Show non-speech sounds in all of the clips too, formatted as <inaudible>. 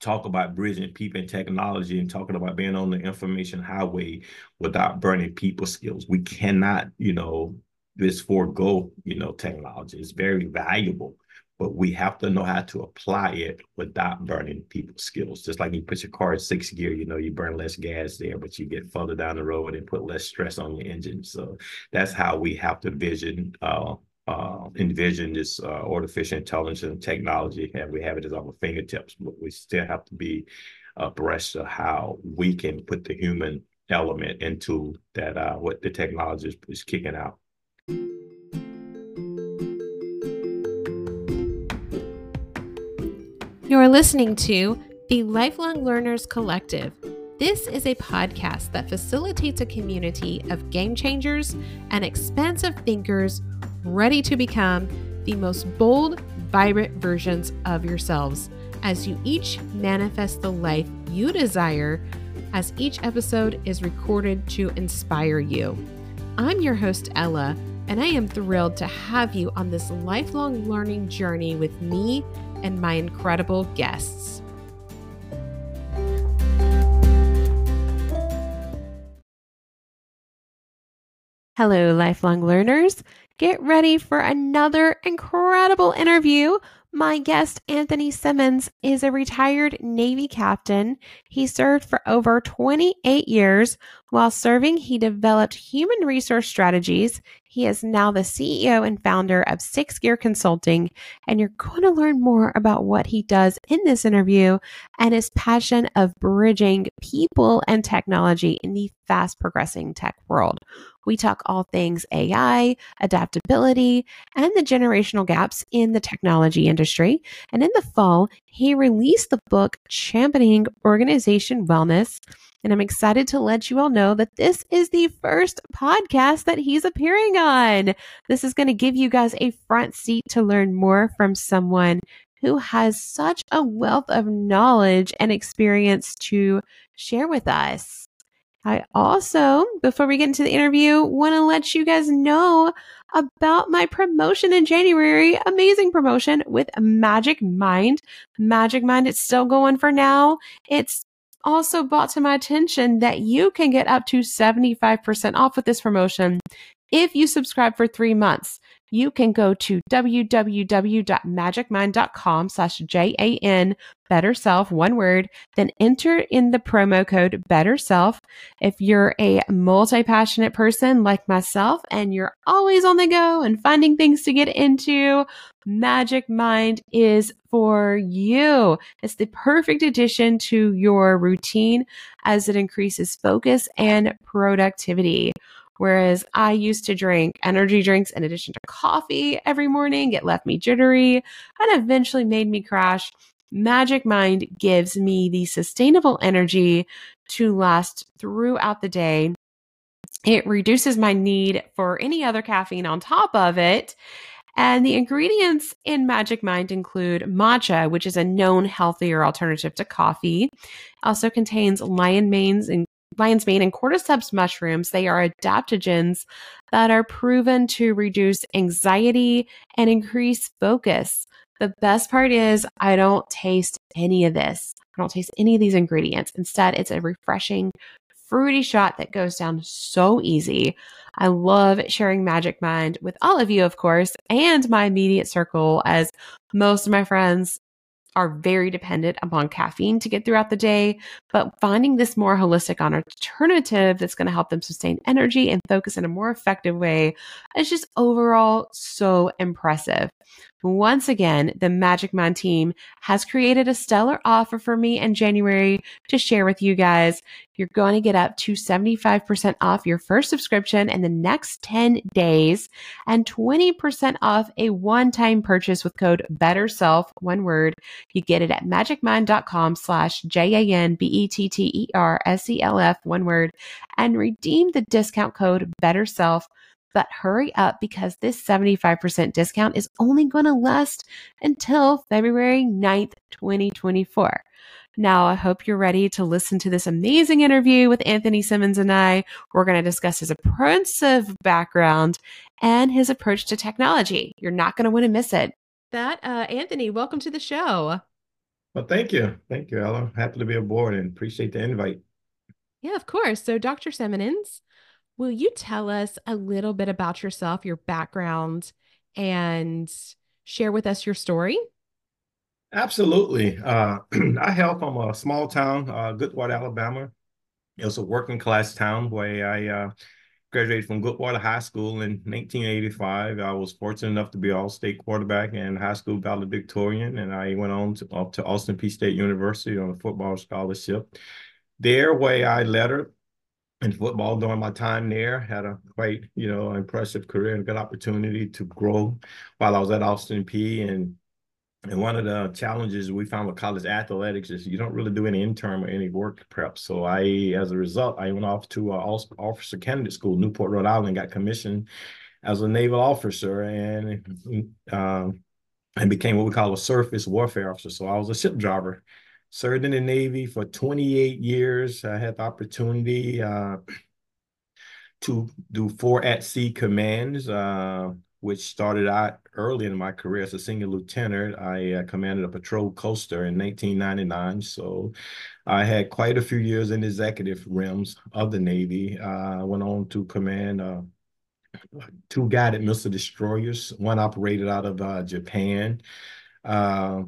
talk about bridging people and technology and talking about being on the information highway without burning people skills. We cannot, you know, just forego, you know, technology. It's very valuable, but we have to know how to apply it without burning people's skills. Just like you put your car in sixth gear, you know, you burn less gas there, but you get further down the road and put less stress on your engine. So that's how we have to vision uh, uh, envision this uh, artificial intelligence and technology, and we have it at our fingertips, but we still have to be abreast of how we can put the human element into that, uh, what the technology is, is kicking out. You're listening to the Lifelong Learners Collective. This is a podcast that facilitates a community of game changers and expansive thinkers ready to become the most bold, vibrant versions of yourselves as you each manifest the life you desire, as each episode is recorded to inspire you. I'm your host, Ella, and I am thrilled to have you on this lifelong learning journey with me and my incredible guests. Hello, lifelong learners. Get ready for another incredible interview. My guest, Anthony Simmons, is a retired Navy captain. He served for over 28 years. While serving, he developed human resource strategies. He is now the CEO and founder of Six Gear Consulting, and you're going to learn more about what he does in this interview and his passion of bridging people and technology in the fast progressing tech world. We talk all things AI, adaptability, and the generational gaps in the technology industry. And in the fall, he released the book Championing Organization Wellness. And I'm excited to let you all know that this is the first podcast that he's appearing on. This is going to give you guys a front seat to learn more from someone who has such a wealth of knowledge and experience to share with us. I also, before we get into the interview, want to let you guys know about my promotion in January. Amazing promotion with Magic Mind. Magic Mind, it's still going for now. It's also brought to my attention that you can get up to 75% off with this promotion if you subscribe for three months you can go to www.magicmind.com slash J-A-N better self, one word, then enter in the promo code better self. If you're a multi-passionate person like myself and you're always on the go and finding things to get into, Magic Mind is for you. It's the perfect addition to your routine as it increases focus and productivity. Whereas I used to drink energy drinks in addition to coffee every morning. It left me jittery and eventually made me crash. Magic Mind gives me the sustainable energy to last throughout the day. It reduces my need for any other caffeine on top of it. And the ingredients in Magic Mind include matcha, which is a known healthier alternative to coffee. Also contains lion manes and lion's mane and cordyceps mushrooms, they are adaptogens that are proven to reduce anxiety and increase focus. The best part is I don't taste any of this. I don't taste any of these ingredients. Instead, it's a refreshing fruity shot that goes down so easy. I love sharing Magic Mind with all of you, of course, and my immediate circle, as most of my friends are very dependent upon caffeine to get throughout the day, but finding this more holistic alternative that's going to help them sustain energy and focus in a more effective way is just overall so impressive. Once again, the Magic Mind team has created a stellar offer for me in January to share with you guys. You're going to get up to 75% off your first subscription in the next 10 days and 20% off a one time purchase with code BETTERSELF, one word. You get it at magicmind.com slash J A N B E T T E R S E L F, one word, and redeem the discount code BETTERSELF but hurry up because this 75% discount is only going to last until February 9th, 2024. Now, I hope you're ready to listen to this amazing interview with Anthony Simmons and I. We're going to discuss his apprentice background and his approach to technology. You're not going to want to miss it. That, uh, Anthony, welcome to the show. Well, thank you. Thank you, Ella. Happy to be aboard and appreciate the invite. Yeah, of course. So, Dr. Simmons, will you tell us a little bit about yourself, your background, and share with us your story? Absolutely. Uh, <clears throat> I hail from a small town, uh, Goodwater, Alabama. It was a working class town where I uh, graduated from Goodwater High School in 1985. I was fortunate enough to be all-state quarterback and high school valedictorian, and I went on to, up to Austin Peay State University on a football scholarship. There, where I lettered in football during my time there, had a quite you know impressive career and good opportunity to grow while I was at Austin Peay and and one of the challenges we found with college athletics is you don't really do any intern or any work prep. So I, as a result, I went off to uh, officer candidate school, Newport, Rhode Island, got commissioned as a naval officer and um, and became what we call a surface warfare officer. So I was a ship driver, served in the Navy for 28 years. I had the opportunity uh, to do four at sea commands. Uh, which started out early in my career as a senior lieutenant. I uh, commanded a patrol coastal in 1999. So I had quite a few years in executive realms of the Navy. I uh, went on to command uh, two guided missile destroyers. One operated out of uh, Japan. Uh,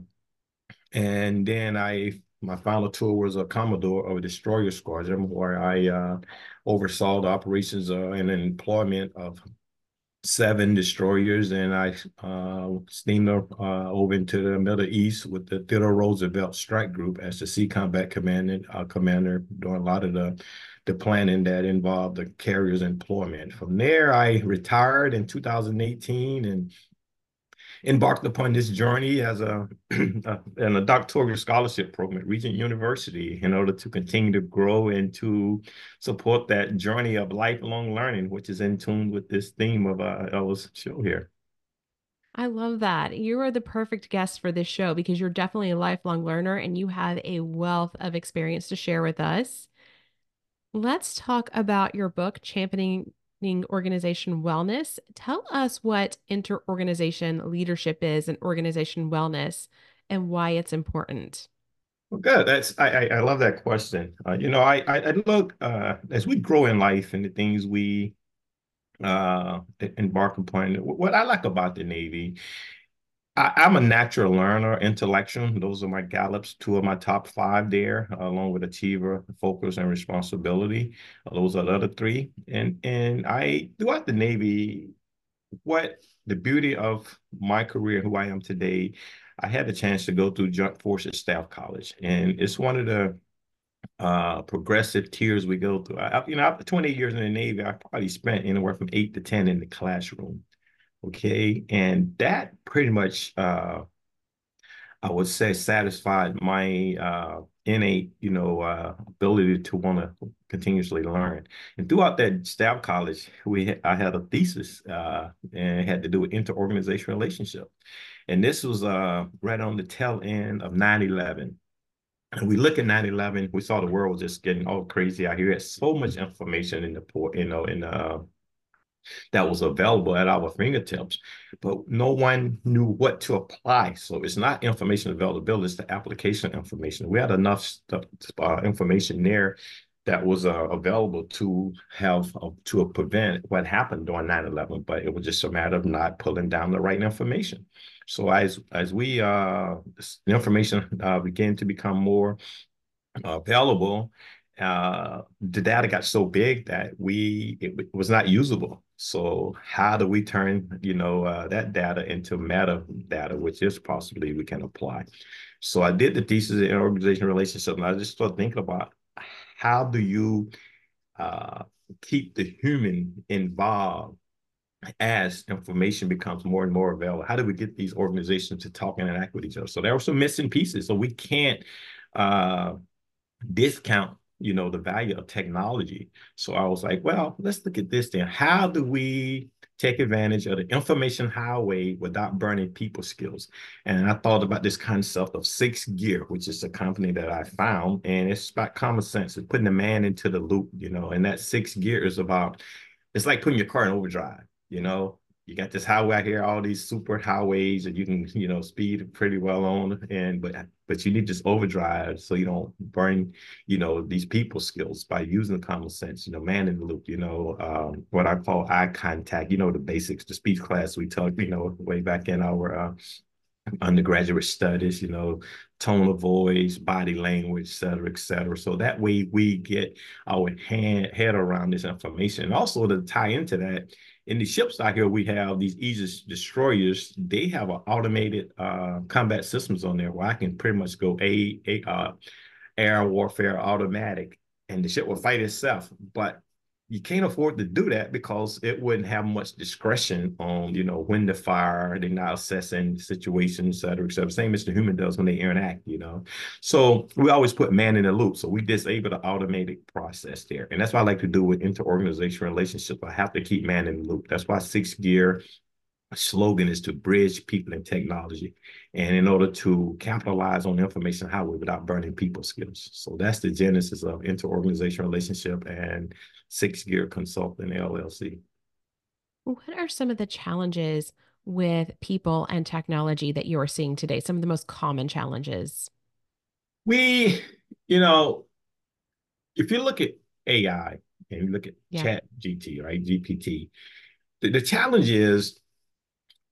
and then I my final tour was a commodore of a destroyer squadron where I uh, oversaw the operations uh, and employment of seven destroyers, and I uh, steamed uh, over into the Middle East with the Theodore Roosevelt Strike Group as the Sea Combat Commandant, uh, Commander, doing a lot of the the planning that involved the carrier's employment. From there, I retired in 2018 and embarked upon this journey as a, a <clears throat> in a doctoral scholarship program at Regent University in order to continue to grow and to support that journey of lifelong learning, which is in tune with this theme of uh, Ella's show here. I love that. You are the perfect guest for this show because you're definitely a lifelong learner and you have a wealth of experience to share with us. Let's talk about your book, Championing organization wellness. Tell us what inter-organization leadership is and organization wellness and why it's important. Well, good. That's I I, I love that question. Uh, you know, I, I, I look uh, as we grow in life and the things we uh, embark upon. What I like about the Navy I, am a natural learner, intellectual. Those are my Gallups, two of my top five there, along with achiever, focus, and responsibility. Those are the other three. And and I throughout the Navy, what the beauty of my career, who I am today, I had the chance to go through Joint Forces Staff College, and it's one of the uh, progressive tiers we go through. I, you know, after 20 years in the Navy, I probably spent anywhere from eight to 10 in the classroom. Okay. And that pretty much, uh, I would say, satisfied my uh, innate, you know, uh, ability to want to continuously learn. And throughout that staff college, we had, I had a thesis uh, and had to do with interorganization relationship. And this was uh, right on the tail end of 9-11. And we look at 9-11, we saw the world just getting all crazy out here. There's so much information in the port, you know, in uh, that was available at our fingertips, but no one knew what to apply. So it's not information availability, it's the application information. We had enough uh, information there that was uh, available to have uh, to prevent what happened during 9-11, but it was just a matter of not pulling down the right information. So as as we uh, the information uh, began to become more available, the data got so big that we it was not usable. So how do we turn you know uh, that data into meta data, which is possibly we can apply? So I did the thesis in organization relationship, and I just started thinking about how do you uh, keep the human involved as information becomes more and more available. How do we get these organizations to talk and interact with each other? So there were some missing pieces. So we can't uh, discount you know, the value of technology. So I was like, well, let's look at this then. How do we take advantage of the information highway without burning people skills? And I thought about this concept of six gear, which is a company that I found, and it's about common sense. It's putting the man into the loop, you know, and that six gear is about, it's like putting your car in overdrive, you know, you got this highway out here, all these super highways that you can, you know, speed pretty well on. And but but you need this overdrive so you don't burn, you know, these people skills by using common sense, you know, man in the loop, you know, um, what I call eye contact, you know, the basics, the speech class we took, you know, way back in our uh, undergraduate studies, you know, tone of voice, body language, et cetera, et cetera. So that way we get our hand, head around this information. And also to tie into that, in the ships out here, we have these Aegis destroyers. They have an automated uh, combat systems on there where I can pretty much go a, a uh, air warfare automatic, and the ship will fight itself. But you can't afford to do that because it wouldn't have much discretion on, you know, when to fire. They're not assessing situations, et cetera, et cetera. Same as the human does when they interact, you know. So we always put man in the loop. So we disable the automated process there. And that's what I like to do with interorganization relationships. I have to keep man in the loop. That's why six gear slogan is to bridge people and technology and in order to capitalize on information highway without burning people skills so that's the genesis of interorganization relationship and six gear consulting llc what are some of the challenges with people and technology that you are seeing today some of the most common challenges we you know if you look at ai and you look at yeah. chat gt right gpt the, the challenge is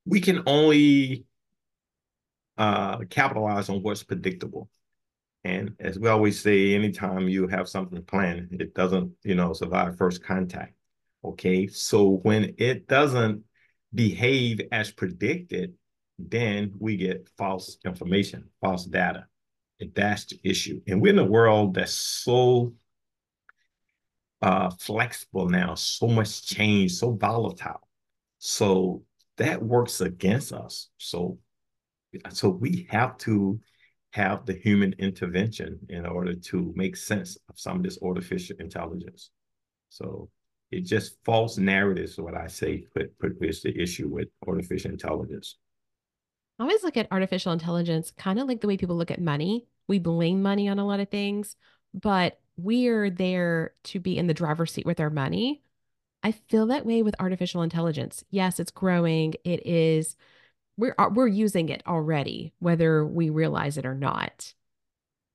we can only uh, capitalize on what's predictable. And as we always say, anytime you have something planned, it doesn't, you know, survive first contact. Okay. So when it doesn't behave as predicted, then we get false information, false data. And that's the issue. And we're in a world that's so uh, flexible now, so much change, so volatile. So that works against us. So, so we have to have the human intervention in order to make sense of some of this artificial intelligence. So it just false narratives, what I say, put, put is the issue with artificial intelligence. I always look at artificial intelligence kind of like the way people look at money. We blame money on a lot of things, but we're there to be in the driver's seat with our money. I feel that way with artificial intelligence. Yes, it's growing. It is we're uh, we're using it already whether we realize it or not.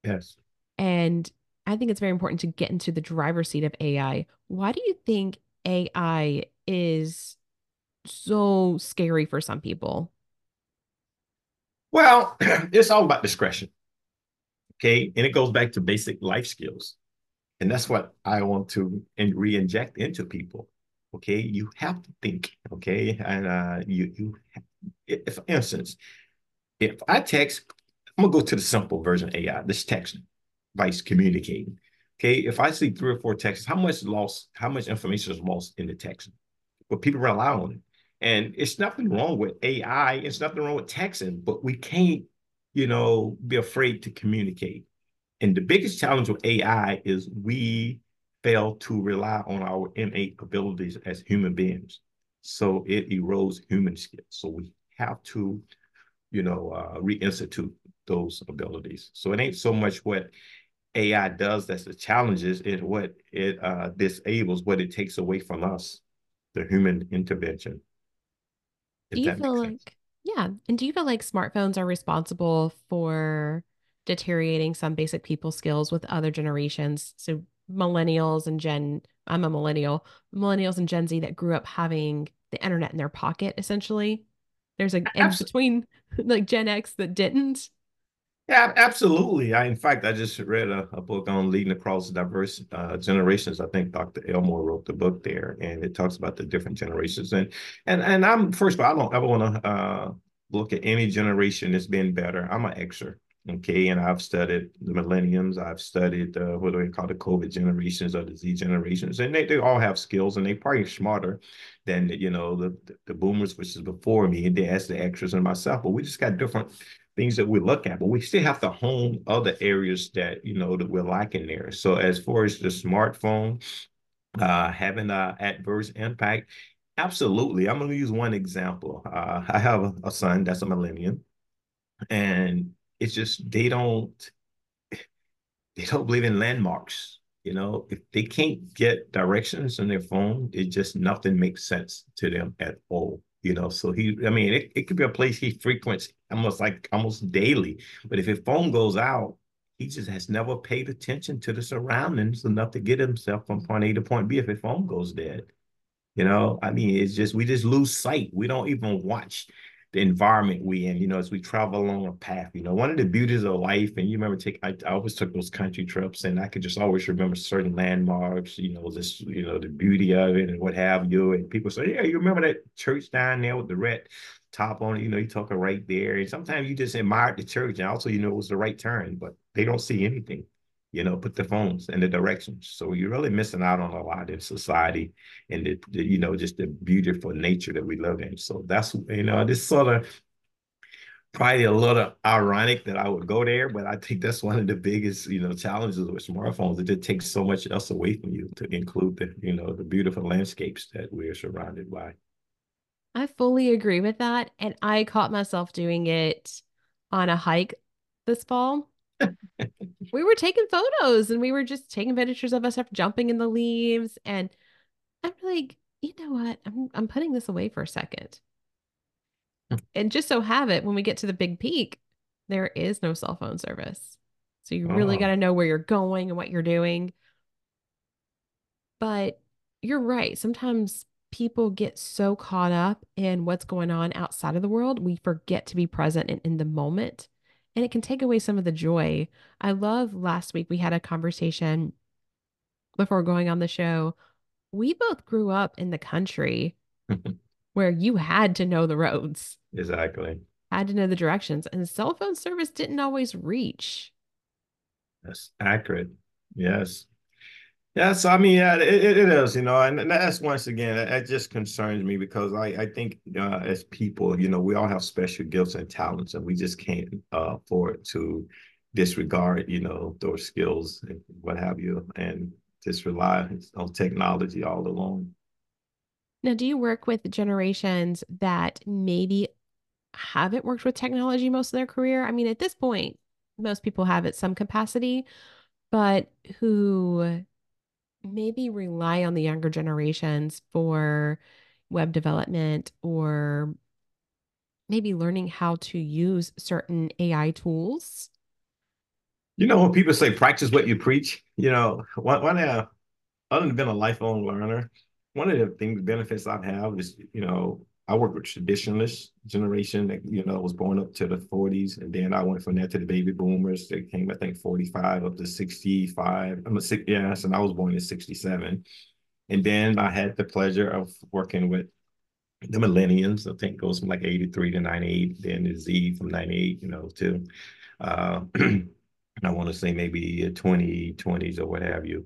Yes. And I think it's very important to get into the driver's seat of AI. Why do you think AI is so scary for some people? Well, <clears throat> it's all about discretion. Okay. And it goes back to basic life skills. And that's what I want to re inject into people okay you have to think okay and uh you you if for instance if i text i'm gonna go to the simple version of ai this text vice communicating okay? If i see three or four texts how much lost how much information is lost in the text? But people rely on it. And it's nothing wrong with ai it's nothing wrong with texting but we can't you know be afraid to communicate. And the biggest challenge with ai is we fail to rely on our innate abilities as human beings. So it erodes human skills. So we have to, you know, uh, reinstitute those abilities. So it ain't so much what AI does that's the challenges, it what it uh, disables, what it takes away from us, the human intervention. Do you feel like, yeah. And do you feel like smartphones are responsible for deteriorating some basic people skills with other generations? So millennials and Gen, I'm a millennial, millennials and Gen Z that grew up having the internet in their pocket, essentially. There's a in between <laughs> like Gen X that didn't. Yeah, absolutely. I, in fact, I just read a, a book on leading across diverse uh, generations. I think Dr. Elmore wrote the book there, and it talks about the different generations. And and and I'm first of all, I don't ever want to uh, look at any generation as being better. I'm an Xer. Okay, and I've studied the millenniums. I've studied uh, what do they call the COVID generations or the Z generations, and they, they all have skills, and they probably smarter than you know the the boomers, which is before me, and they as the Xers and myself. But we just got different things that we look at, but we still have to hone other areas that you know that we're lacking there. So as far as the smartphone uh, having an adverse impact, absolutely. I'm going to use one example. Uh, I have a, son that's a millennium, and it's just they don't they don't believe in landmarks. You know, if they can't get directions on their phone, it just nothing makes sense to them at all. you know. So he, I mean, it, it could be a place he frequents almost like almost daily. But if his phone goes out, he just has never paid attention to the surroundings enough to get himself from point A to point B if his phone goes dead. You know, I mean, it's just we just lose sight. We don't even watch the environment we in, you know, as we travel along a path. You know, one of the beauties of life, and you remember take I, I always took those country trips and I could just always remember certain landmarks, you know, just you know, the beauty of it and what have you. And people say, Yeah, you remember that church down there with the red top on it, you know, you're talking right there. And sometimes you just admire the church and also you know it was the right turn, but they don't see anything you know, put the phones in the directions. So you're really missing out on a lot in society and the, the, you know, just the beautiful nature that we live in. So that's, you know, this sort of probably a little ironic that I would go there, but I think that's one of the biggest, you know, challenges with smartphones. It just takes so much else away from you to include the, you know, the beautiful landscapes that we're surrounded by. I fully agree with that. And I caught myself doing it on a hike this fall <laughs> we were taking photos and we were just taking pictures of us after jumping in the leaves. And I'm like, you know what? I'm I'm putting this away for a second. Hmm. and just so have it when we get to the big peak, there is no cell phone service. So you really oh. got to know where you're going and what you're doing. But you're right. Sometimes people get so caught up in what's going on outside of the world, we forget to be present and in the moment and it can take away some of the joy. I love last week we had a conversation before going on the show. We both grew up in the country <laughs> where you had to know the roads. Exactly. Had to know the directions, and cell phone service didn't always reach. That's accurate. Yes. Yeah, so I mean, yeah, it, it is, you know, and, that's once again, that just concerns me because I, I think uh, as people, you know, we all have special gifts and talents, and we just can't uh, afford to disregard, you know, those skills and what have you, and just rely on technology all along. Now, do you work with generations that maybe haven't worked with technology most of their career? I mean, at this point, most people have at some capacity, but who maybe rely on the younger generations for web development or maybe learning how to use certain AI tools? You know, when people say practice what you preach, you know, one, one other than being a lifelong learner, one of the things benefits I have had is, you know, I work with traditionalist generation that you know was born up to the 40s, and then I went from there to the baby boomers. They came, I think, 45 up to 65. I'm a six, yes, and I was born in 67. And then I had the pleasure of working with the millennials. I think goes from like 83 to 98, then the Z from 98, you know, to uh, <clears throat> I want to say maybe 20, 20s or what have you.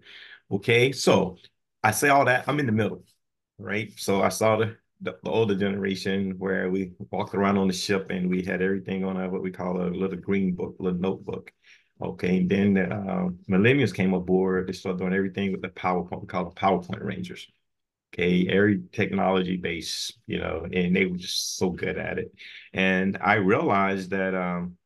Okay, so I say all that. I'm in the middle, right? So I saw the the, the, older generation where we walked around on the ship and we had everything on a what we call a little green book, little notebook. Okay, and then the uh, millennials came aboard. They started doing everything with the PowerPoint. We call it PowerPoint Rangers. Okay, every technology base, you know, and they were just so good at it. And I realized that um,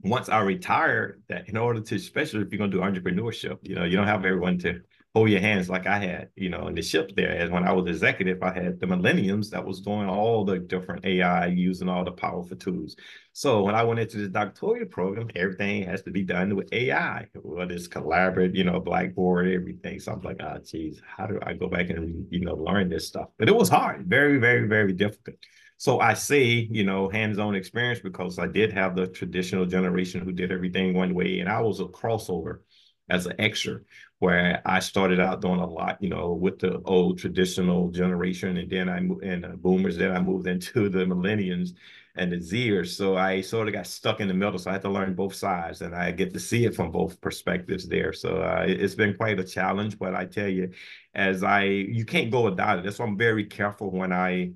once I retired, that in order to, especially if you're going to do entrepreneurship, you know, you don't have everyone to hold your hands like I had, you know, in the ship there. As when I was executive, I had the millenniums that was doing all the different AI using all the powerful tools. So when I went into this doctoral program, everything has to be done with AI, whether it's collaborate, you know, Blackboard, everything. So I'm like, ah, oh, geez, how do I go back and, you know, learn this stuff? But it was hard, very, very, very difficult. So I say, you know, hands-on experience because I did have the traditional generation who did everything one way, and I was a crossover as an extra where I started out doing a lot, you know, with the old traditional generation, and then I and the boomers. Then I moved into the millennials and the Zers. So I sort of got stuck in the middle. So I had to learn both sides, and I get to see it from both perspectives there. So uh, it's been quite a challenge. But I tell you, as I you can't go without it. That's why I'm very careful when I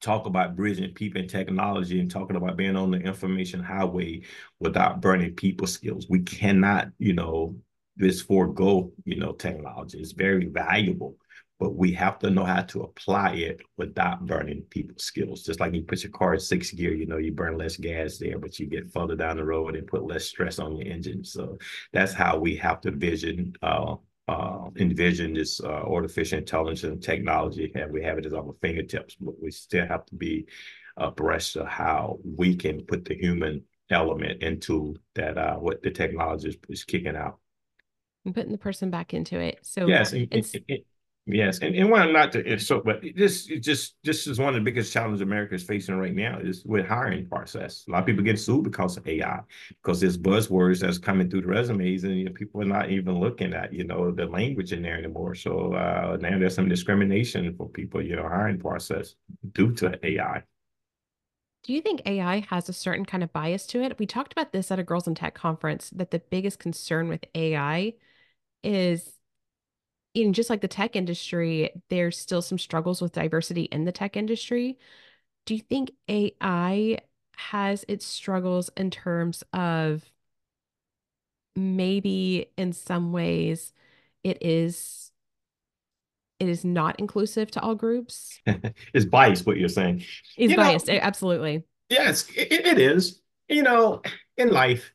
talk about bridging people and technology and talking about being on the information highway without burning people skills. We cannot, you know, this forego, you know, technology. It's very valuable, but we have to know how to apply it without burning people's skills. Just like you put your car in sixth gear, you know, you burn less gas there, but you get further down the road and put less stress on your engine. So that's how we have to vision uh, uh, envision this uh, artificial intelligence and technology, and we have it at our fingertips, but we still have to be abreast of how we can put the human element into that uh, what the technology is, is kicking out. And putting the person back into it. So yes, and, Yes, and, and one not to so, but this is just this is one of the biggest challenges America is facing right now is with hiring process. A lot of people get sued because of AI, because there's buzzwords that's coming through the resumes, and you know, people are not even looking at you know the language in there anymore. So uh, now there's some discrimination for people, you know, hiring process due to AI. Do you think AI has a certain kind of bias to it? We talked about this at a Girls in Tech conference that the biggest concern with AI is in just like the tech industry, there's still some struggles with diversity in the tech industry. Do you think AI has its struggles in terms of maybe in some ways it is it is not inclusive to all groups? <laughs> it's biased, what you're saying. Is you biased, know, absolutely. Yes, it, it is. You know, in life,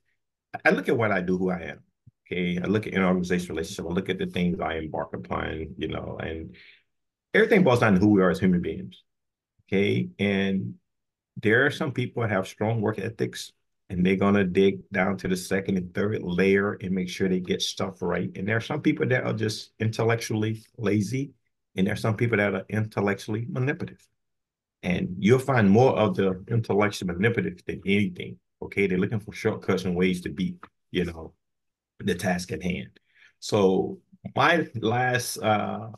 I look at what I do, who I am. Okay. I look at interorganization relationship. I look at the things I embark upon, you know, and everything boils down to who we are as human beings. Okay. And there are some people that have strong work ethics and they're to dig down to the second and third layer and make sure they get stuff right. And there are some people that are just intellectually lazy. And there are some people that are intellectually manipulative. And you'll find more of the intellectually manipulative than anything. Okay. They're looking for shortcuts and ways to beat, you know, the task at hand. So my last uh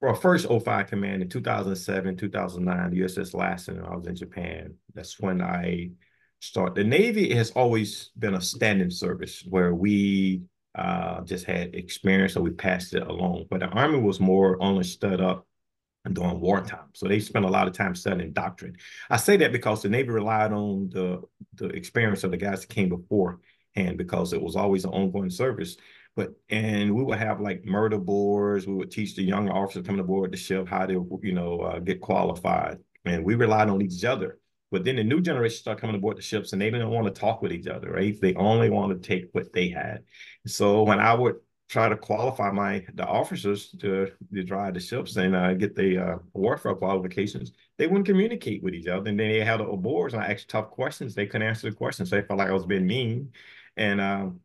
well, first 05 command in 2007, 2009, the USS Lassen, I was in Japan. That's when I started. The Navy has always been a standing service where we uh, just had experience, so we passed it along. But the Army was more only stood up during wartime. So they spent a lot of time studying doctrine. I say that because the Navy relied on the, the experience of the guys that came before hand because it was always an ongoing service. But and we would have like murder boards. We would teach the younger officers coming aboard the ship how to you know uh, get qualified, and we relied on each other. But then the new generation started coming aboard the ships, and they didn't want to talk with each other, right? They only want to take what they had. So when I would try to qualify my the officers to, to drive the ships and uh, get the uh, warfare qualifications, they wouldn't communicate with each other. And then they had boards and I asked tough questions. They couldn't answer the questions. They felt like I was being mean and um,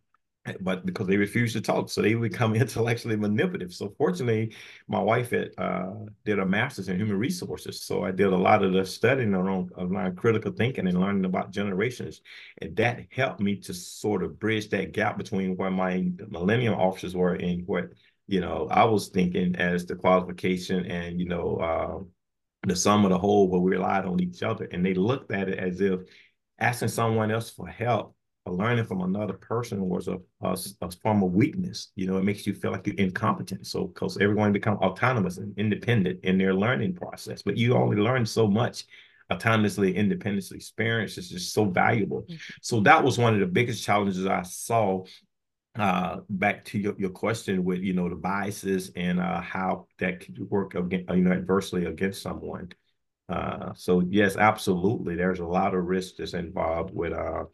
but because they refused to talk, so they become intellectually manipulative. So fortunately, my wife had uh, did a master's in human resources, so I did a lot of the studying around, around critical thinking and learning about generations, and that helped me to sort of bridge that gap between where my millennium officers were and what you know I was thinking as the qualification and you know uh, the sum of the whole, where we relied on each other, and they looked at it as if asking someone else for help learning from another person was a, a, a, form of weakness. You know, it makes you feel like you're incompetent. So, because everyone become autonomous and independent in their learning process, but you only learn so much autonomously, independently. Experience is just so valuable. Mm-hmm. So that was one of the biggest challenges I saw. Uh, back to your, your question with you know the biases and uh, how that could work against you know adversely against someone. Uh, so yes, absolutely. There's a lot of risk that's involved with uh,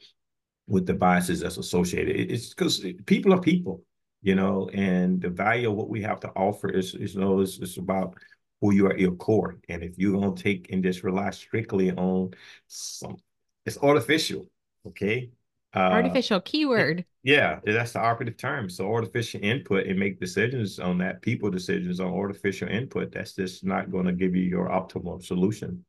with the biases that's associated. It's because people are people, you know, and the value of what we have to offer is, is you know, it's, it's about who you are at your core. And if you're going to take and just rely strictly on some, it's artificial, okay? Uh, artificial keyword. Yeah, that's the operative term. So artificial input and make decisions on that, people decisions on artificial input. That's just not going to give you your optimal solution.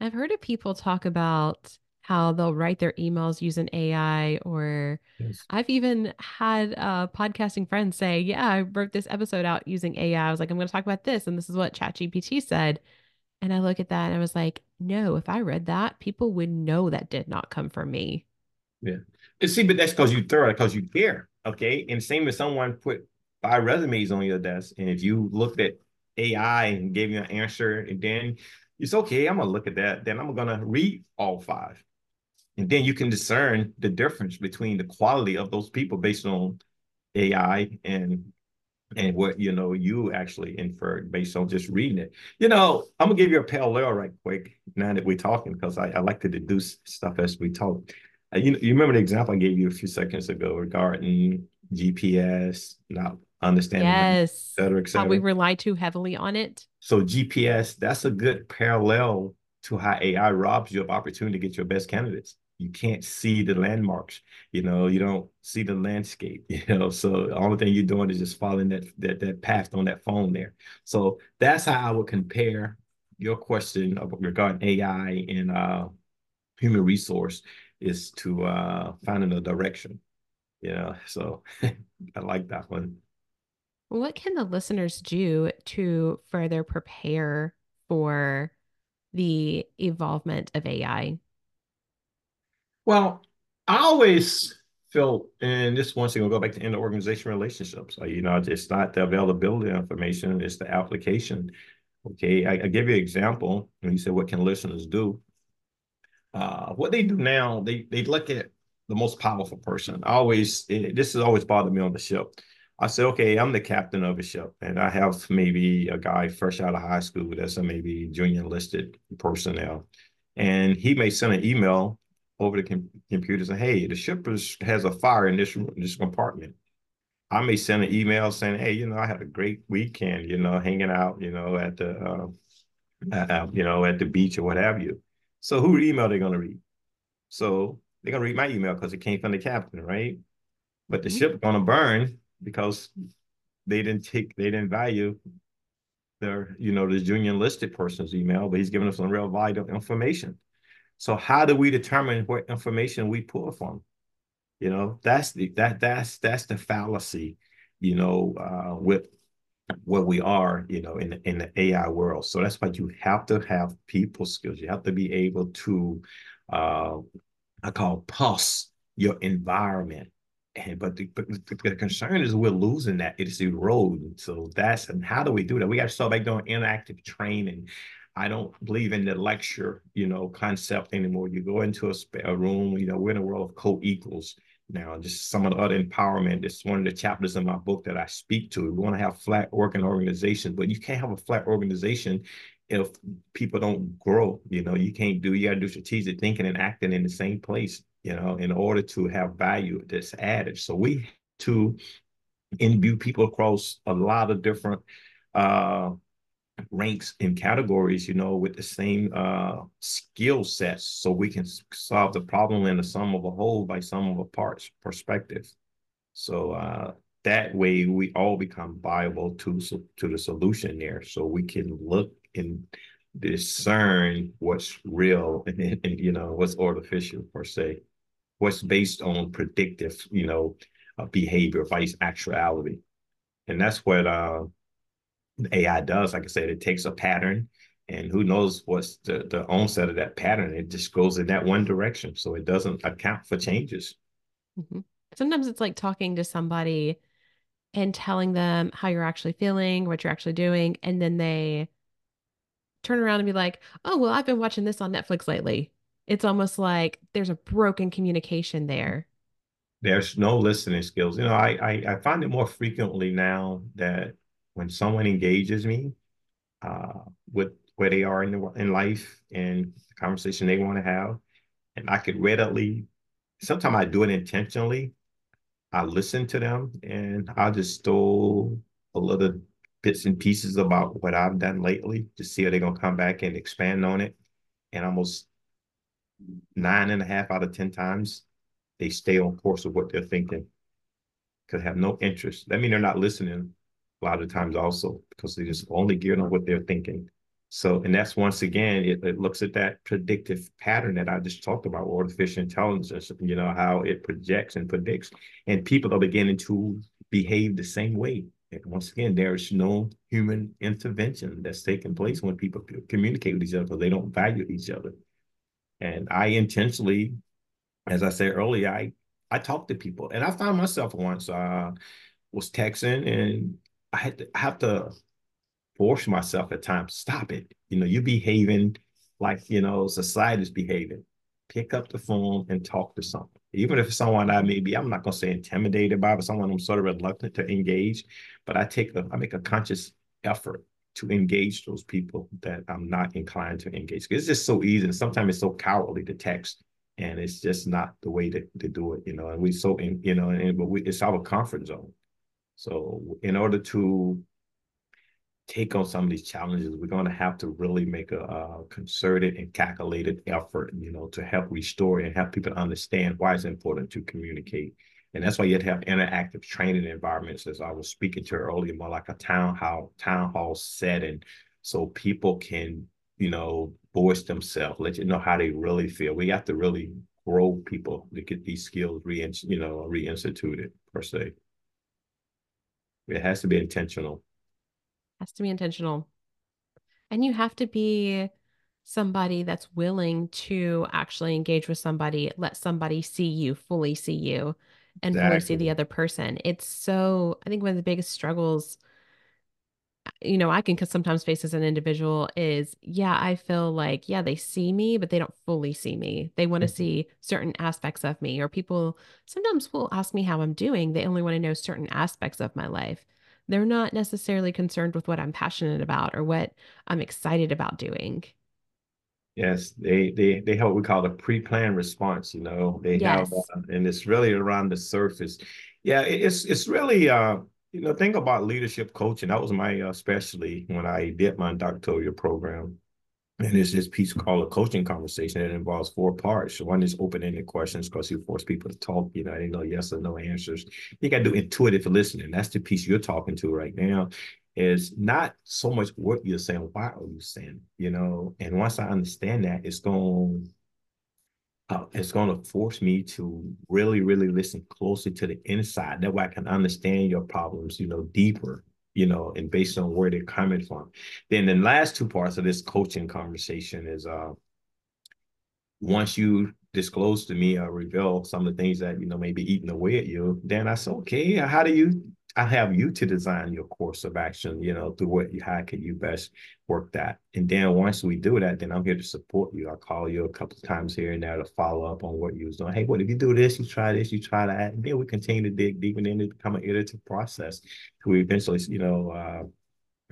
I've heard of people talk about how they'll write their emails using AI or yes. I've even had uh, podcasting friends say, "Yeah, I wrote this episode out using AI." I was like, "I'm going to talk about this and this is what ChatGPT said." And I look at that and I was like, "No, if I read that, people would know that did not come from me." Yeah. And see, but that's because you thorough, because you care. Okay. And same as someone put five resumes on your desk, and if you looked at AI and gave you an answer, and then it's okay, I'm gonna look at that. Then I'm gonna read all five and then you can discern the difference between the quality of those people based on AI and and what you know you actually inferred based on just reading it. You know, I'm gonna give you a parallel right quick now that we're talking because I, I like to deduce stuff as we talk. Uh, you you remember the example I gave you a few seconds ago regarding GPS, not understanding, yes, et cetera, et cetera. How we rely too heavily on it. So GPS, that's a good parallel to how AI robs you of opportunity to get your best candidates. You can't see the landmarks, you know, you don't see the landscape, <laughs> you know. So the only thing you're doing is just following that that that path on that phone there. So that's how I would compare your question regarding AI and uh, human resource is to uh, finding a direction. You know, so <laughs> I like that one. What can the listeners do to further prepare for the evolvement of AI? Well, I always felt, and this once again, go back to inter-organization relationships. Uh, you know, it's not the availability of information, it's the application. Okay, I, I give you an example. When you said, what can listeners do? Uh, what they do now, they they look at the most powerful person. I always, it, this has always bothered me on the ship. I said, okay, I'm the captain of a ship, and I have maybe a guy fresh out of high school that's a maybe junior enlisted personnel, and he may send an email over the com- computer saying, "Hey, the ship is, has a fire in this room, this compartment." I may send an email saying, "Hey, you know, I had a great weekend, you know, hanging out, you know, at the, uh, uh, you know, at the beach or what have you." So, who email they're going to read? So they're going to read my email because it came from the captain, right? But the mm-hmm. ship's going to burn because they didn't take, they didn't value their, you know, this junior enlisted person's email, but he's giving us some real vital information. So how do we determine what information we pull from? You know, that's the that that's that's the fallacy, you know, uh, with what we are, you know, in in the AI world. So that's why you have to have people skills. You have to be able to, uh, I call pulse your environment. And but the, but the concern is we're losing that. It is eroding. So that's and how do we do that? We got to start back doing interactive training. I don't believe in the lecture, you know, concept anymore. You go into a, a room, you know, we're in a world of co-equals now. Just some of the other empowerment. Is one of the chapters in my book that I speak to. We want to have flat working organizations, but you can't have a flat organization if people don't grow. You know, you can't do, you got to do strategic thinking and acting in the same place, you know, in order to have value that's added. So we to imbue people across a lot of different uh ranks and categories, you know, with the same uh, skill sets, so we can solve the problem in the sum of a whole by sum of a parts perspective. So uh, that way, we all become viable to to the solution there, so we can look and discern what's real <laughs> and, and you know what's artificial per se, what's based on predictive, you know, uh, behavior vice actuality, and that's what uh AI does. Like I said, it takes a pattern and who knows what's the, the onset of that pattern. It just goes in that one direction. So it doesn't account for changes. Mm-hmm. Sometimes it's like talking to somebody and telling them how you're actually feeling, what you're actually doing. And then they turn around and be like, oh, well, I've been watching this on Netflix lately. It's almost like there's a broken communication there. There's no listening skills. You know, I, I, I find it more frequently now that when someone engages me uh, with where they are in the, in life and the conversation they want to have, and I could readily. Sometimes I do it intentionally. I listen to them and I just stole a little bits and pieces about what I've done lately to see if they're gonna come back and expand on it. And almost nine and a half out of ten times, they stay on course of what they're thinking because have no interest. That means they're not listening a lot of times also because they're just only geared on what they're thinking. So, and that's once again, it, it, looks at that predictive pattern that I just talked about, artificial intelligence, you know, how it projects and predicts. And people are beginning to behave the same way. And once again, there is no human intervention that's taking place when people communicate with each other they don't value each other. And I intentionally, as I said earlier, I I talk to people, and I found myself once uh, was texting, and I had to I have to force myself at times. Stop it. You know, you're behaving like you know society's behaving. Pick up the phone and talk to someone. Even if someone I maybe I'm not gonna say intimidated by, but someone I'm sort of reluctant to engage. But I take a I make a conscious effort to engage those people that I'm not inclined to engage. It's just so easy. And sometimes it's so cowardly to text and it's just not the way to, to do it, you know. And we so in, you know, and but we, it's our comfort zone. So in order to take on some of these challenges, we're going to have to really make a, a, concerted and calculated effort, you know, to help restore and help people understand why it's important to communicate. And that's why you have to have interactive training environments, as I was speaking to earlier, more like a town hall, town hall setting, so people can, you know, voice themselves, let you know how they really feel. We have to really grow people to get these skills re you know reinstituted per se. It has to be intentional. Has to be intentional. And you have to be somebody that's willing to actually engage with somebody, let somebody see you, fully see you, and exactly. fully see the other person. It's so, I think one of the biggest struggles you know, I can sometimes face as an individual is, yeah, I feel like, yeah, they see me, but they don't fully see me. They want to mm-hmm. see certain aspects of me, or people sometimes will ask me how I'm doing. They only want to know certain aspects of my life. They're not necessarily concerned with what I'm passionate about or what I'm excited about doing. Yes, they they they have what we call the pre-planned response. You know, they yes. have, uh, and it's really around the surface. Yeah, it's it's really uh you know, think about leadership coaching. That was my uh, specialty when I did my doctoral program. And it's this piece called a coaching conversation that involves four parts. One is open-ended questions because you force people to talk, you know, they know yes or no answers. You got to do intuitive listening. That's the piece you're talking to right now. Is not so much what you're saying, why are you saying, you know? And once I understand that, it's going uh, it's going to force me to really, really listen closely to the inside. That way I can understand your problems, you know, deeper, you know, and based on where they're coming from. Then the last two parts of this coaching conversation is uh once you disclose to me or reveal some of the things that, you know, maybe eating away at you, then I say, okay, how do you I have you to design your course of action, you know, through what you how can you best work that. And then once we do that, then I'm here to support you. I'll call you a couple of times here and there to follow up on what you was doing. Hey, what if you do this, you try this, you try that. And then we continue to dig deeper into become an iterative process to eventually, you know, uh,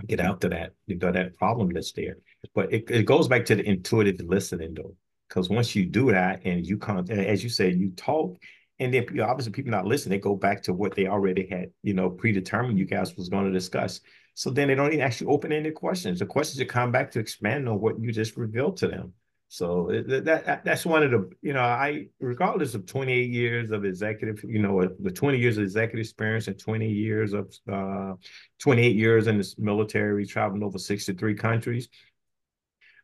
get out to that, you know, that problem that's there. But it, it goes back to the intuitive listening though. Because once you do that and you come, as you said, you talk and then obviously people not listening, they go back to what they already had, you know, predetermined you guys was going to discuss. So then they don't even actually open ended questions. The questions that come back to expand on what you just revealed to them. So that, that that's one of the, you know, I regardless of 28 years of executive, you know, the 20 years of executive experience and 20 years of uh, 28 years in the military, traveling over 63 countries.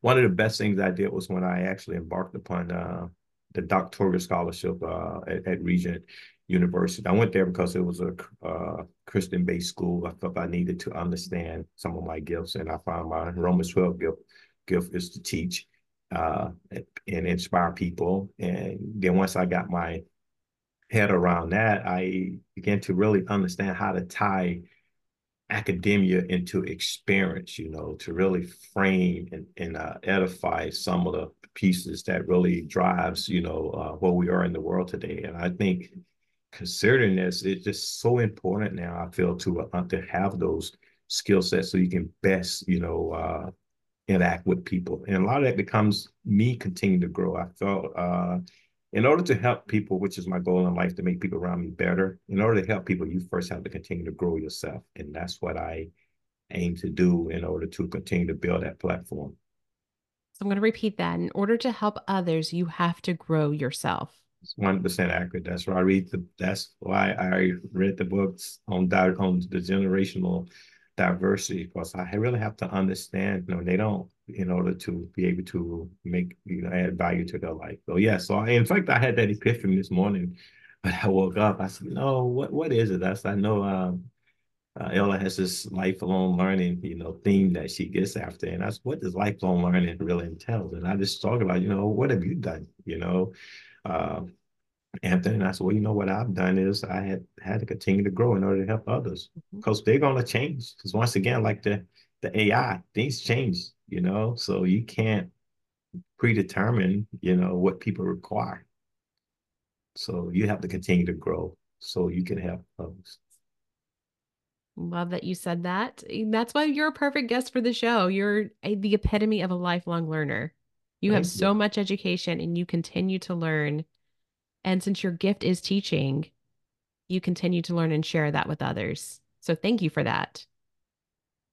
One of the best things I did was when I actually embarked upon uh, the doctoral scholarship uh, at, at, Regent University. I went there because it was a uh, Christian-based school. I felt I needed to understand some of my gifts, and I found my Romans 12 gift gift is to teach uh, and inspire people. And then once I got my head around that, I began to really understand how to tie academia into experience, you know, to really frame and, and uh, edify some of the pieces that really drives, you know, uh, where we are in the world today. And I think considering this, it's just so important now, I feel, to, uh, to have those skill sets so you can best, you know, uh, interact with people. And a lot of that becomes me continuing to grow. I felt uh, in order to help people, which is my goal in life, to make people around me better, in order to help people, you first have to continue to grow yourself. And that's what I aim to do in order to continue to build that platform. So I'm going to repeat that. In order to help others, you have to grow yourself. It's 100% accurate. That's why I read the, that's why I read the books on, that, on the generational diversity because I really have to understand, you know, they don't in order to be able to make, you know, add value to their life. So yeah, so I, in fact, I had that epiphany this morning. But I woke up, I said, no, what what is it? That's I know um, uh, Ella has this lifelong learning, you know, theme that she gets after, and that's what does lifelong learning really entails. And I just talk about, you know, what have you done? You know, uh, Anthony, and I said, well, you know what I've done is I had had to continue to grow in order to help others because mm-hmm. they're going to change. Because once again, like the the AI, things change, you know, so you can't predetermine, you know, what people require. So you have to continue to grow so you can help others. Love that you said that. That's why you're a perfect guest for the show. You're a, the epitome of a lifelong learner. You Thank have so you. much education and you continue to learn. And since your gift is teaching, you continue to learn and share that with others. So thank you for that.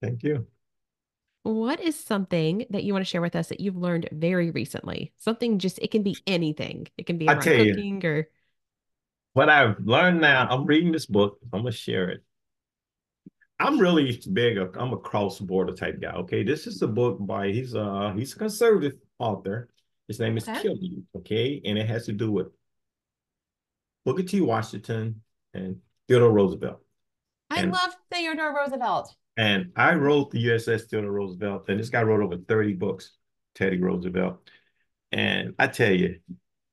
Thank you. What is something that you want to share with us that you've learned very recently? Something just, it can be anything. It can be around cooking you, or. What I've learned now, I'm reading this book. I'm going to share it. I'm really big. I'm a cross border type guy. Okay, this is a book by he's uh he's a conservative author. His name is okay. Kilmeade. Okay, and it has to do with Booker T. Washington and Theodore Roosevelt. I and, love Theodore Roosevelt. And I wrote the USS Theodore Roosevelt, and this guy wrote over 30 books, Teddy Roosevelt. And I tell you,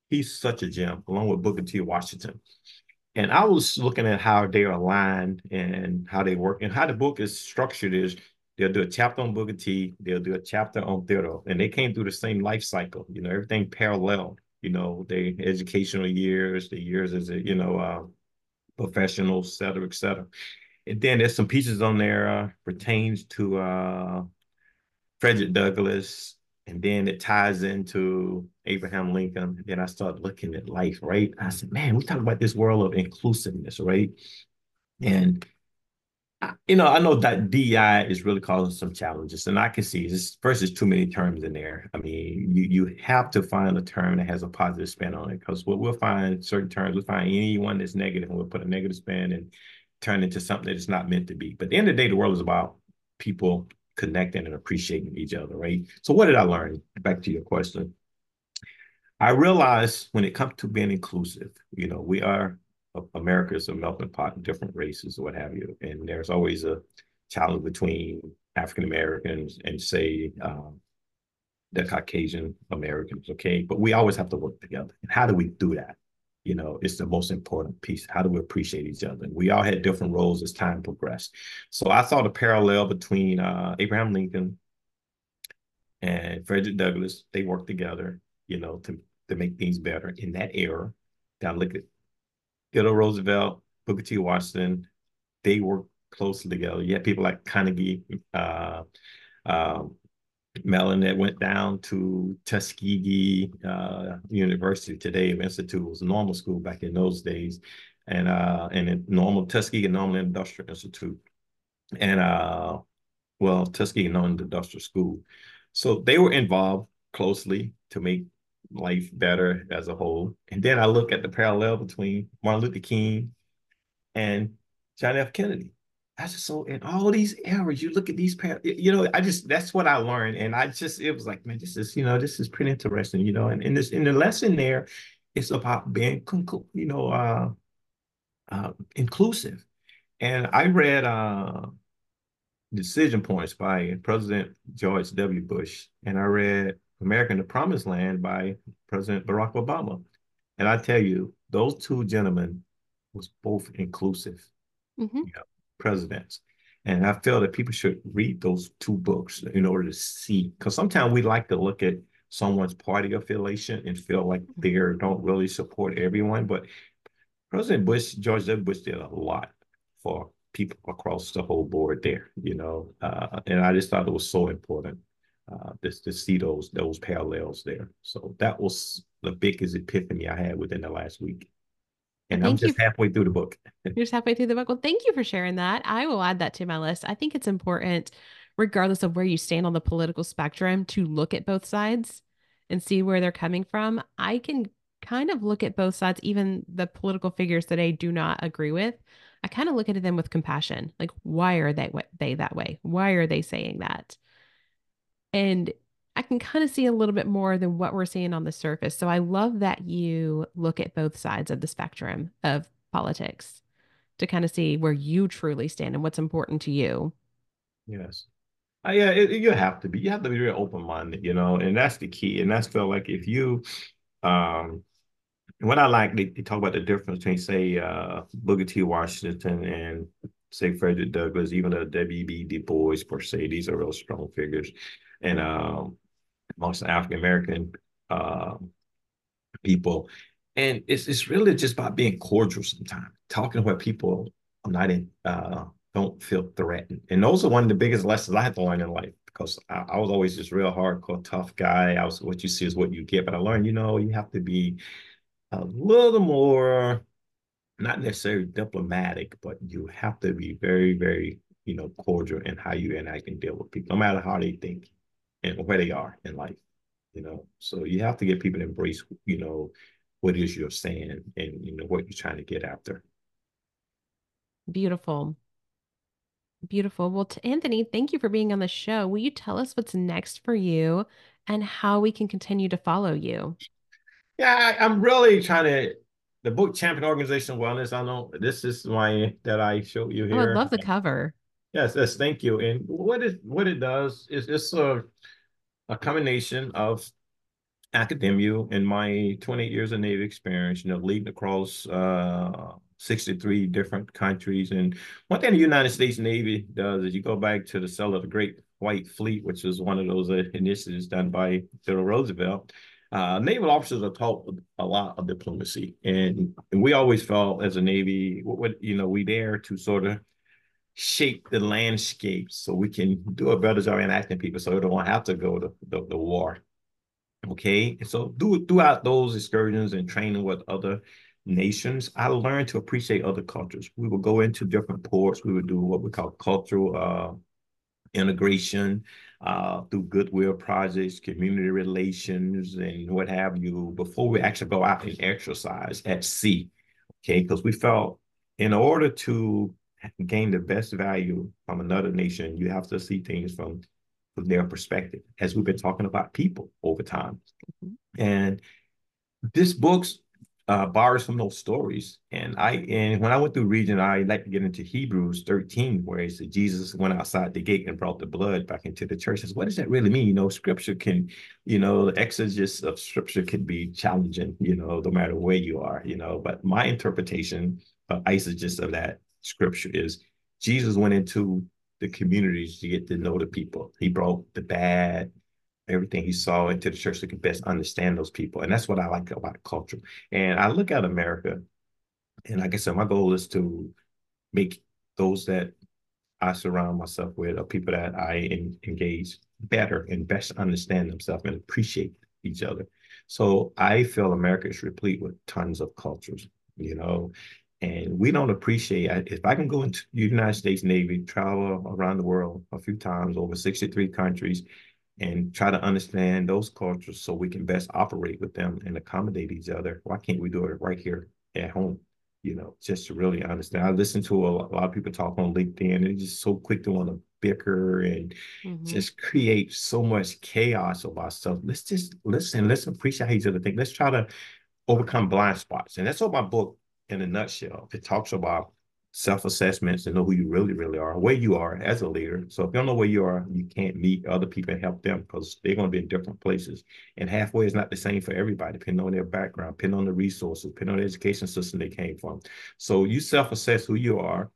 he's such a gem, along with Booker T. Washington. And I was looking at how they're aligned and how they work and how the book is structured is they'll do a chapter on Booker T, they'll do a chapter on Theodore, and they came through the same life cycle, you know, everything parallel, you know, their educational years, the years as a, you know, uh, professional, et cetera, et cetera. And then there's some pieces on there uh, pertains to uh, Frederick Douglass, and then it ties into Abraham Lincoln. And then I start looking at life, right? I said, man, we talk about this world of inclusiveness, right? And you know, I know that DEI is really causing some challenges, and I can see this first is too many terms in there. I mean, you you have to find a term that has a positive spin on it because what we'll find certain terms, we'll find anyone that's negative, and we'll put a negative spin and turn into something that it's not meant to be. But at the end of the day, the world is about people connecting and appreciating each other, right? So what did I learn? Back to your question. I realized when it comes to being inclusive, you know, we are America is a melting pot of different races or what have you, and there's always a challenge between African Americans and say um, the Caucasian Americans. Okay, but we always have to work together. And how do we do that? You know, it's the most important piece. How do we appreciate each other? We all had different roles as time progressed. So I saw the parallel between uh, Abraham Lincoln and Frederick Douglass. They worked together, you know, to to make things better in that era. Now look at Theodore Roosevelt, Booker T. Washington. They worked closely together. You had people like Carnegie, uh, uh, Mellon that went down to Tuskegee uh, University today. Institute was a normal school back in those days, and uh, and normal Tuskegee Normal Industrial Institute, and uh, well Tuskegee Normal Industrial School. So they were involved closely to make life better as a whole. And then I look at the parallel between Martin Luther King and John F. Kennedy. I just so in all these eras, you look at these, par- you know, I just that's what I learned, and I just it was like, man, this is you know, this is pretty interesting, you know, and in this in the lesson there, it's about being, you know, uh, uh, inclusive. And I read uh, Decision Points by President George W. Bush, and I read American the Promised Land by President Barack Obama. And I tell you, those two gentlemen was both inclusive mm-hmm. you know, presidents. And I feel that people should read those two books in order to see, because sometimes we like to look at someone's party affiliation and feel like mm-hmm. they don't really support everyone. But President Bush, George W. Bush did a lot for people across the whole board there, you know, uh, and I just thought it was so important uh, this to see those those parallels there. So that was the biggest epiphany I had within the last week. And thank I'm just halfway through the book. <laughs> You're just halfway through the book. Well, thank you for sharing that. I will add that to my list. I think it's important, regardless of where you stand on the political spectrum, to look at both sides and see where they're coming from. I can kind of look at both sides, even the political figures that I do not agree with. I kind of look at them with compassion. Like, why are they they that way? Why are they saying that? And I can kind of see a little bit more than what we're seeing on the surface. So I love that you look at both sides of the spectrum of politics to kind of see where you truly stand and what's important to you. Yes. Uh, yeah, it, you have to be. You have to be very open minded, you know, and that's the key. And that's felt like if you, um, what I like, they, they talk about the difference between, say, uh, Booker T. Washington and say Frederick Douglass, even the W.B. Du Bois per se. These are real strong figures and um, amongst African American uh, people. And it's it's really just about being cordial sometimes, talking where people are not in uh, don't feel threatened. And those are one of the biggest lessons I had to learn in life because I, I, was always this real hardcore tough guy. I was what you see is what you get, but I learned, you know, you have to be a little more, not necessarily diplomatic, but you have to be very, very, you know, cordial in how you interact and deal with people, no matter how they think and where they are in life. You know, so you have to get people to embrace, you know, what it is you're saying and you know what you're trying to get after. Beautiful. Beautiful. Well, to Anthony, thank you for being on the show. Will you tell us what's next for you and how we can continue to follow you? Yeah, I, am really trying to. The book Champion Organizational Wellness. I know this is my that I showed you here. Oh, I love the cover. Yes, yes, thank you. And what it what it does is it's a a combination of academia and my 28 years of Navy experience, you know, leading across uh 63 different countries. And one thing the United States Navy does is you go back to the sail of the Great White Fleet, which was one of those uh, initiatives done by Theodore Roosevelt. Uh, naval officers are taught a lot of diplomacy, and, and we always felt as a Navy, what, what you know, we there to sort of shape the landscape so we can do a better job interacting people, so they don't have to go to the, the war. Okay, so do, throughout those excursions and training with other nations, I learned to appreciate other cultures. We would go into different ports. We would do what we call cultural uh, integration uh, through goodwill projects, community relations, and what have you before we actually go out and exercise at sea. Okay, because we felt in order to gain the best value from another nation, you have to see things from, from their perspective, as we've been talking about people over time. Mm-hmm. And this book's uh, borrows from those stories. And I and when I went through Regent, I like to get into Hebrews 13, where it said Jesus went outside the gate and brought the blood back into the church. Says, what does that really mean? You know, scripture can, you know, the exegesis of scripture can be challenging, you know, no matter where you are, you know. But my interpretation of eisegesis of that scripture is Jesus went into the communities to get to know the people. He brought the bad, everything he saw into the church so he could best understand those people. And that's what I like about culture. And I look at America, and like I said, my goal is to make those that I surround myself with or people that I in, engage better and best understand themselves and appreciate each other. So I feel America is replete with tons of cultures, you know, and we don't appreciate if I can go into the United States Navy, travel around the world a few times over 63 countries, and try to understand those cultures so we can best operate with them and accommodate each other. Why can't we do it right here at home? You know, just to really understand. I listen to a lot of people talk on LinkedIn and they're just so quick to want to bicker and mm-hmm. just create so much chaos about stuff. Let's just listen, let's appreciate each other. Think let's try to overcome blind spots. And that's what my book in a nutshell. It talks about self-assessments and know who you really, really are, where you are as a leader. So if you don't know where you are, you can't meet other people and help them because they're going to be in different places. And halfway is not the same for everybody, depending on their background, depending on the resources, depending on the education system they came from. So you self-assess who you are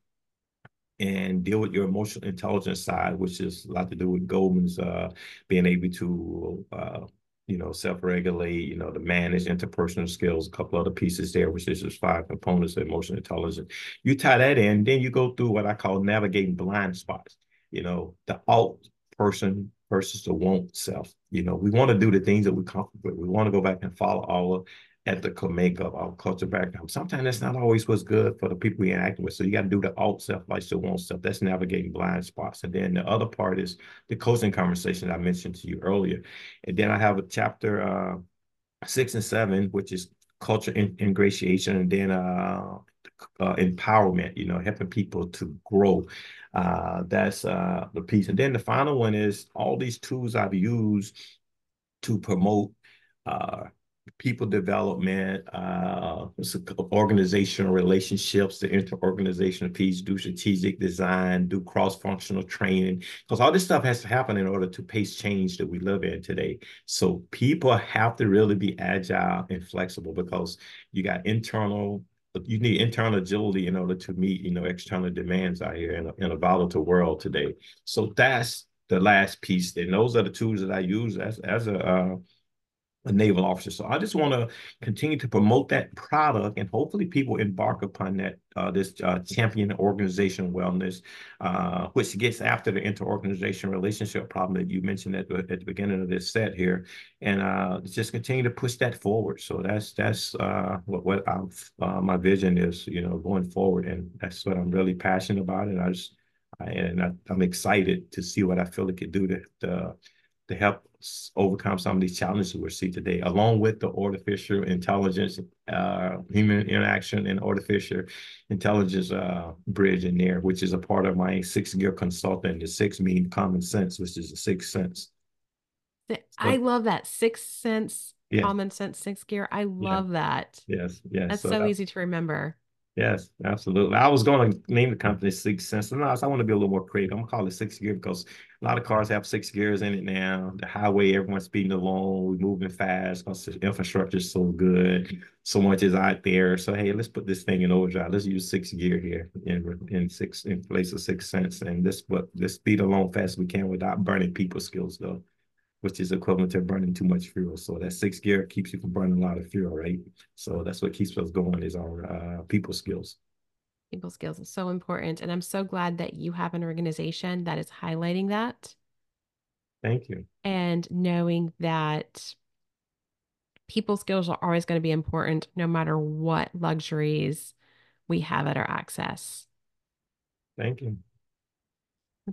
and deal with your emotional intelligence side, which is a lot to do with Goleman's uh, being able to uh, you know, self-regulate, you know, to manage interpersonal skills, a couple other pieces there, which is just five components of emotional intelligence. You tie that in, then you go through what I call navigating blind spots. You know, the ought person versus the want self. You know, we want to do the things that we're comfortable with. We want to go back and follow our ethical makeup, our culture background. Sometimes that's not always what's good for the people we interact with. So you got to do the ought self like the want self. That's navigating blind spots. And then the other part is the coaching conversation I mentioned to you earlier. And then I have a chapter uh, six and seven, which is culture in- ingratiation, and then uh, uh, empowerment. You know, helping people to grow. Uh, that's uh, the piece. And then the final one is all these tools I've used to promote uh, people development, uh, organizational relationships, the interorganizational piece, do strategic design, do cross-functional training, because all this stuff has to happen in order to pace change that we live in today. So people have to really be agile and flexible because you got internal you need internal agility in order to meet you know external demands out here in a, in a volatile world today. So that's the last piece and those are the tools that i use as as a uh, a naval officer. So I just want to continue to promote that product, and hopefully people embark upon that uh, this uh, champion organization wellness, uh, which gets after the interorganization relationship problem that you mentioned at the, at the beginning of this set here, and uh, just continue to push that forward. So that's that's uh, what what uh, my vision is, you know, going forward, and that's what I'm really passionate about, and I just I, and I, am excited to see what I feel it could do to, to to help overcome some of these challenges we see today, along with the artificial intelligence, uh, human interaction, and artificial intelligence uh, bridge in there, which is a part of my six gear consultant. The six mean common sense, which is the sixth sense. I love that sixth sense, yeah. common sense, six gear. I love yeah. that. Yes, yes. That's so, so easy to remember. Yes, absolutely. I was going to name the company Six Sense. No, I want to be a little more creative. I'm gonna call it Six Gear because a lot of cars have six gears in it now. The highway, everyone's speeding along. We're moving fast because the infrastructure is so good. So much is out there. So hey, let's put this thing in overdrive. Let's use six gear here in in six in place of six sense, and this but let's speed along fast as we can without burning people skills though which is equivalent to burning too much fuel. So that six gear keeps you from burning a lot of fuel, right? So that's what keeps us going is our uh, people skills. People skills is so important. And I'm so glad that you have an organization that is highlighting that. Thank you. And knowing that people skills are always going to be important no matter what luxuries we have at our access. Thank you.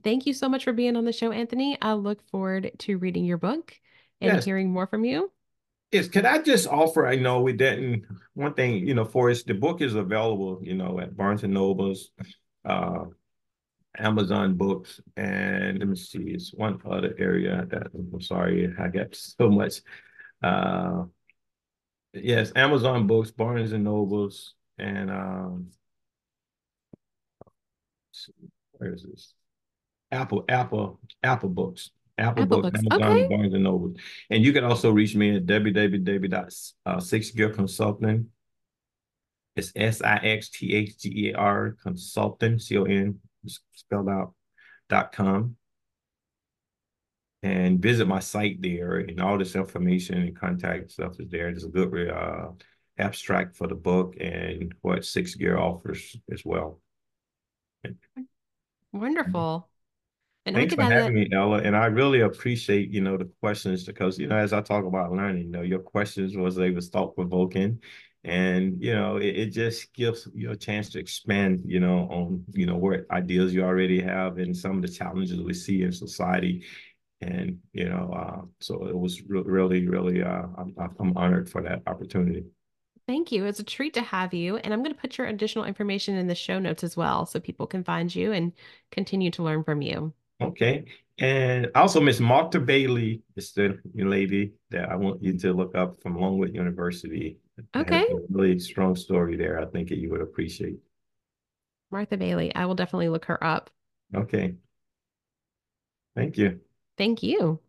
Thank you so much for being on the show, Anthony. I look forward to reading your book and yes. hearing more from you. Yes, could I just offer? I know we didn't. One thing, you know, for us, the book is available, you know, at Barnes and Nobles, uh, Amazon Books, and let me see, it's one other area that I'm sorry, I got <laughs> so much. Uh, yes, Amazon Books, Barnes and Nobles, and um, where is this? Apple, Apple, Apple Books. Apple, Apple Books, Books, Amazon, okay. Barnes and Noble. And you can also reach me at www.sixgearconsulting. It's S-I-X-T-H-G-E-R consulting, C-O-N, spelled out, dot com. And visit my site there and all this information and contact stuff is there. There's a good uh, abstract for the book and what Six Gear offers as well. Wonderful. And Thanks for having me, Ella. And I really appreciate, you know, the questions because, you know, as I talk about learning, you know, your questions was they was thought provoking. And, you know, it, it, just gives you a chance to expand, you know, on, you know, what ideas you already have and some of the challenges we see in society. And, you know, uh, so it was re- really, really, uh, I'm, I'm honored for that opportunity. Thank you. It's a treat to have you. And I'm going to put your additional information in the show notes as well so people can find you and continue to learn from you. Okay. And also Miss Martha Bailey is the lady that I want you to look up from Longwood University. Okay. really strong story there. I think you would appreciate. Martha Bailey. I will definitely look her up. Okay. Thank you. Thank you.